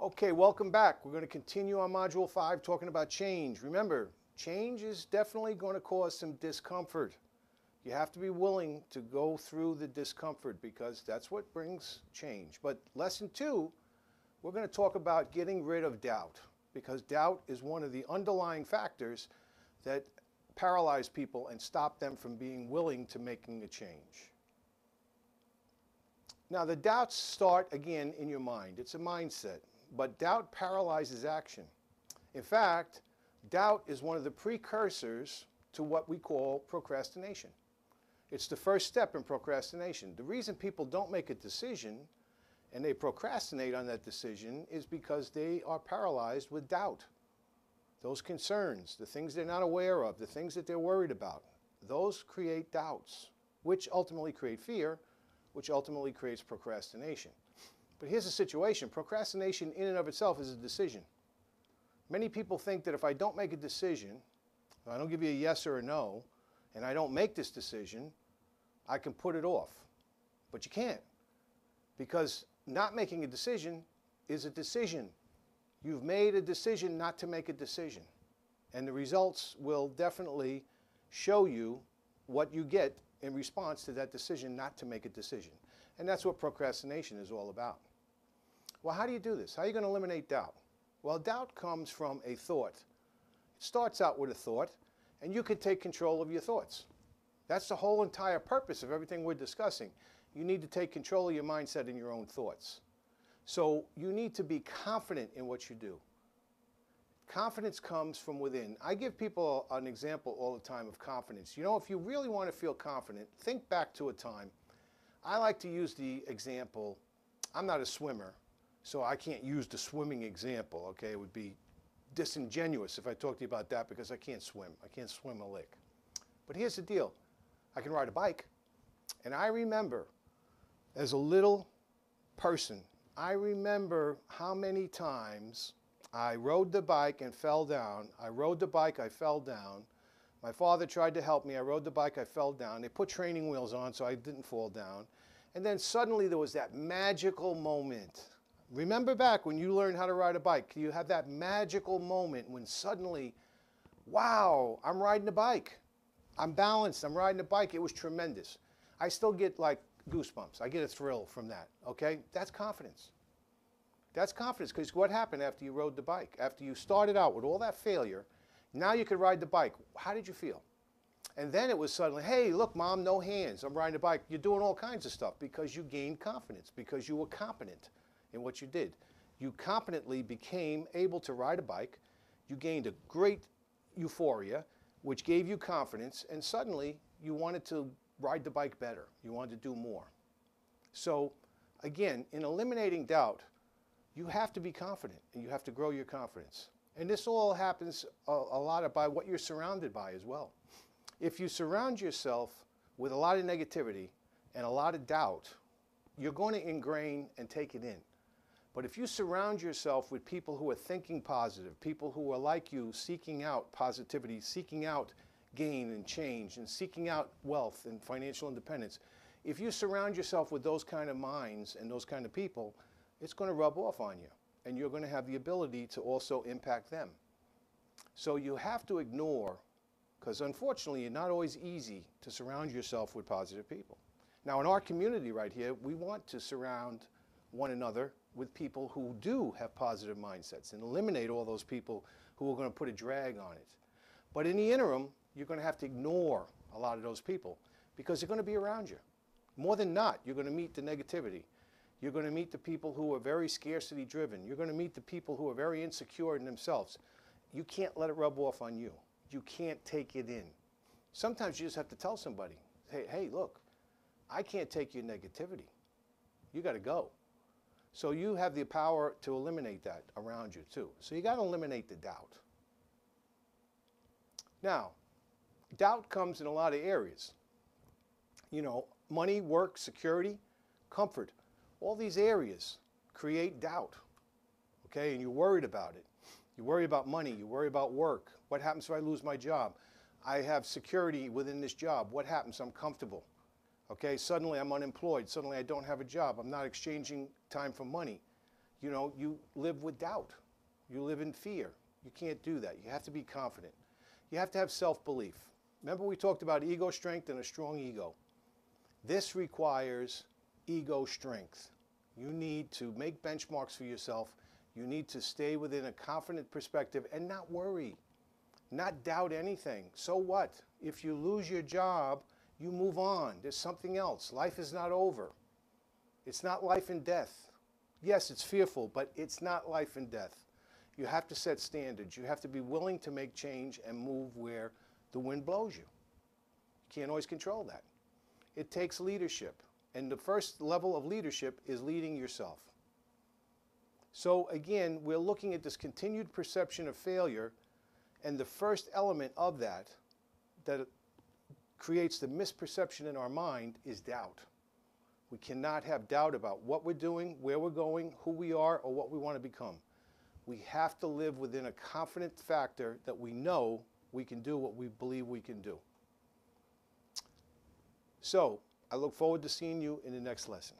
Okay, welcome back. We're going to continue on Module 5 talking about change. Remember, change is definitely going to cause some discomfort. You have to be willing to go through the discomfort because that's what brings change. But lesson 2, we're going to talk about getting rid of doubt because doubt is one of the underlying factors that paralyze people and stop them from being willing to making a change. Now, the doubts start again in your mind. It's a mindset, but doubt paralyzes action. In fact, doubt is one of the precursors to what we call procrastination. It's the first step in procrastination. The reason people don't make a decision and they procrastinate on that decision is because they are paralyzed with doubt. Those concerns, the things they're not aware of, the things that they're worried about, those create doubts, which ultimately create fear, which ultimately creates procrastination. But here's the situation procrastination, in and of itself, is a decision. Many people think that if I don't make a decision, if I don't give you a yes or a no, and I don't make this decision, I can put it off. But you can't. Because not making a decision is a decision. You've made a decision not to make a decision. And the results will definitely show you what you get in response to that decision not to make a decision. And that's what procrastination is all about. Well, how do you do this? How are you going to eliminate doubt? Well, doubt comes from a thought. It starts out with a thought, and you can take control of your thoughts. That's the whole entire purpose of everything we're discussing. You need to take control of your mindset and your own thoughts. So you need to be confident in what you do. Confidence comes from within. I give people an example all the time of confidence. You know, if you really want to feel confident, think back to a time. I like to use the example, I'm not a swimmer, so I can't use the swimming example, okay? It would be disingenuous if I talked to you about that because I can't swim. I can't swim a lick. But here's the deal I can ride a bike. And I remember as a little person, I remember how many times I rode the bike and fell down. I rode the bike, I fell down. My father tried to help me. I rode the bike, I fell down. They put training wheels on so I didn't fall down. And then suddenly there was that magical moment. Remember back when you learned how to ride a bike, you have that magical moment when suddenly, wow, I'm riding a bike. I'm balanced, I'm riding a bike. It was tremendous. I still get like goosebumps. I get a thrill from that, okay? That's confidence. That's confidence because what happened after you rode the bike? After you started out with all that failure, now you could ride the bike. How did you feel? And then it was suddenly, hey, look, mom, no hands. I'm riding a bike. You're doing all kinds of stuff because you gained confidence, because you were competent in what you did. You competently became able to ride a bike. You gained a great euphoria, which gave you confidence, and suddenly you wanted to ride the bike better. You wanted to do more. So, again, in eliminating doubt, you have to be confident and you have to grow your confidence. And this all happens a, a lot by what you're surrounded by as well. If you surround yourself with a lot of negativity and a lot of doubt, you're going to ingrain and take it in. But if you surround yourself with people who are thinking positive, people who are like you, seeking out positivity, seeking out gain and change, and seeking out wealth and financial independence, if you surround yourself with those kind of minds and those kind of people, it's going to rub off on you. And you're going to have the ability to also impact them. So you have to ignore, because unfortunately, it's not always easy to surround yourself with positive people. Now, in our community right here, we want to surround one another with people who do have positive mindsets and eliminate all those people who are going to put a drag on it. But in the interim, you're going to have to ignore a lot of those people because they're going to be around you. More than not, you're going to meet the negativity. You're going to meet the people who are very scarcity driven. You're going to meet the people who are very insecure in themselves. You can't let it rub off on you. You can't take it in. Sometimes you just have to tell somebody, hey, hey, look, I can't take your negativity. You got to go. So you have the power to eliminate that around you too. So you got to eliminate the doubt. Now, doubt comes in a lot of areas. You know, money, work, security, comfort. All these areas create doubt. Okay, and you're worried about it. You worry about money, you worry about work. What happens if I lose my job? I have security within this job. What happens? I'm comfortable. Okay, suddenly I'm unemployed. Suddenly I don't have a job. I'm not exchanging time for money. you know, you live with doubt. You live in fear. You can't do that. You have to be confident. You have to have self belief. Remember, we talked about ego strength and a strong ego. This requires ego strength. You need to make benchmarks for yourself. You need to stay within a confident perspective and not worry, not doubt anything. So what? If you lose your job, you move on. There's something else. Life is not over. It's not life and death. Yes, it's fearful, but it's not life and death. You have to set standards. You have to be willing to make change and move where the wind blows you. You can't always control that. It takes leadership. And the first level of leadership is leading yourself. So again, we're looking at this continued perception of failure, and the first element of that that creates the misperception in our mind is doubt. We cannot have doubt about what we're doing, where we're going, who we are, or what we want to become. We have to live within a confident factor that we know we can do what we believe we can do. So, I look forward to seeing you in the next lesson.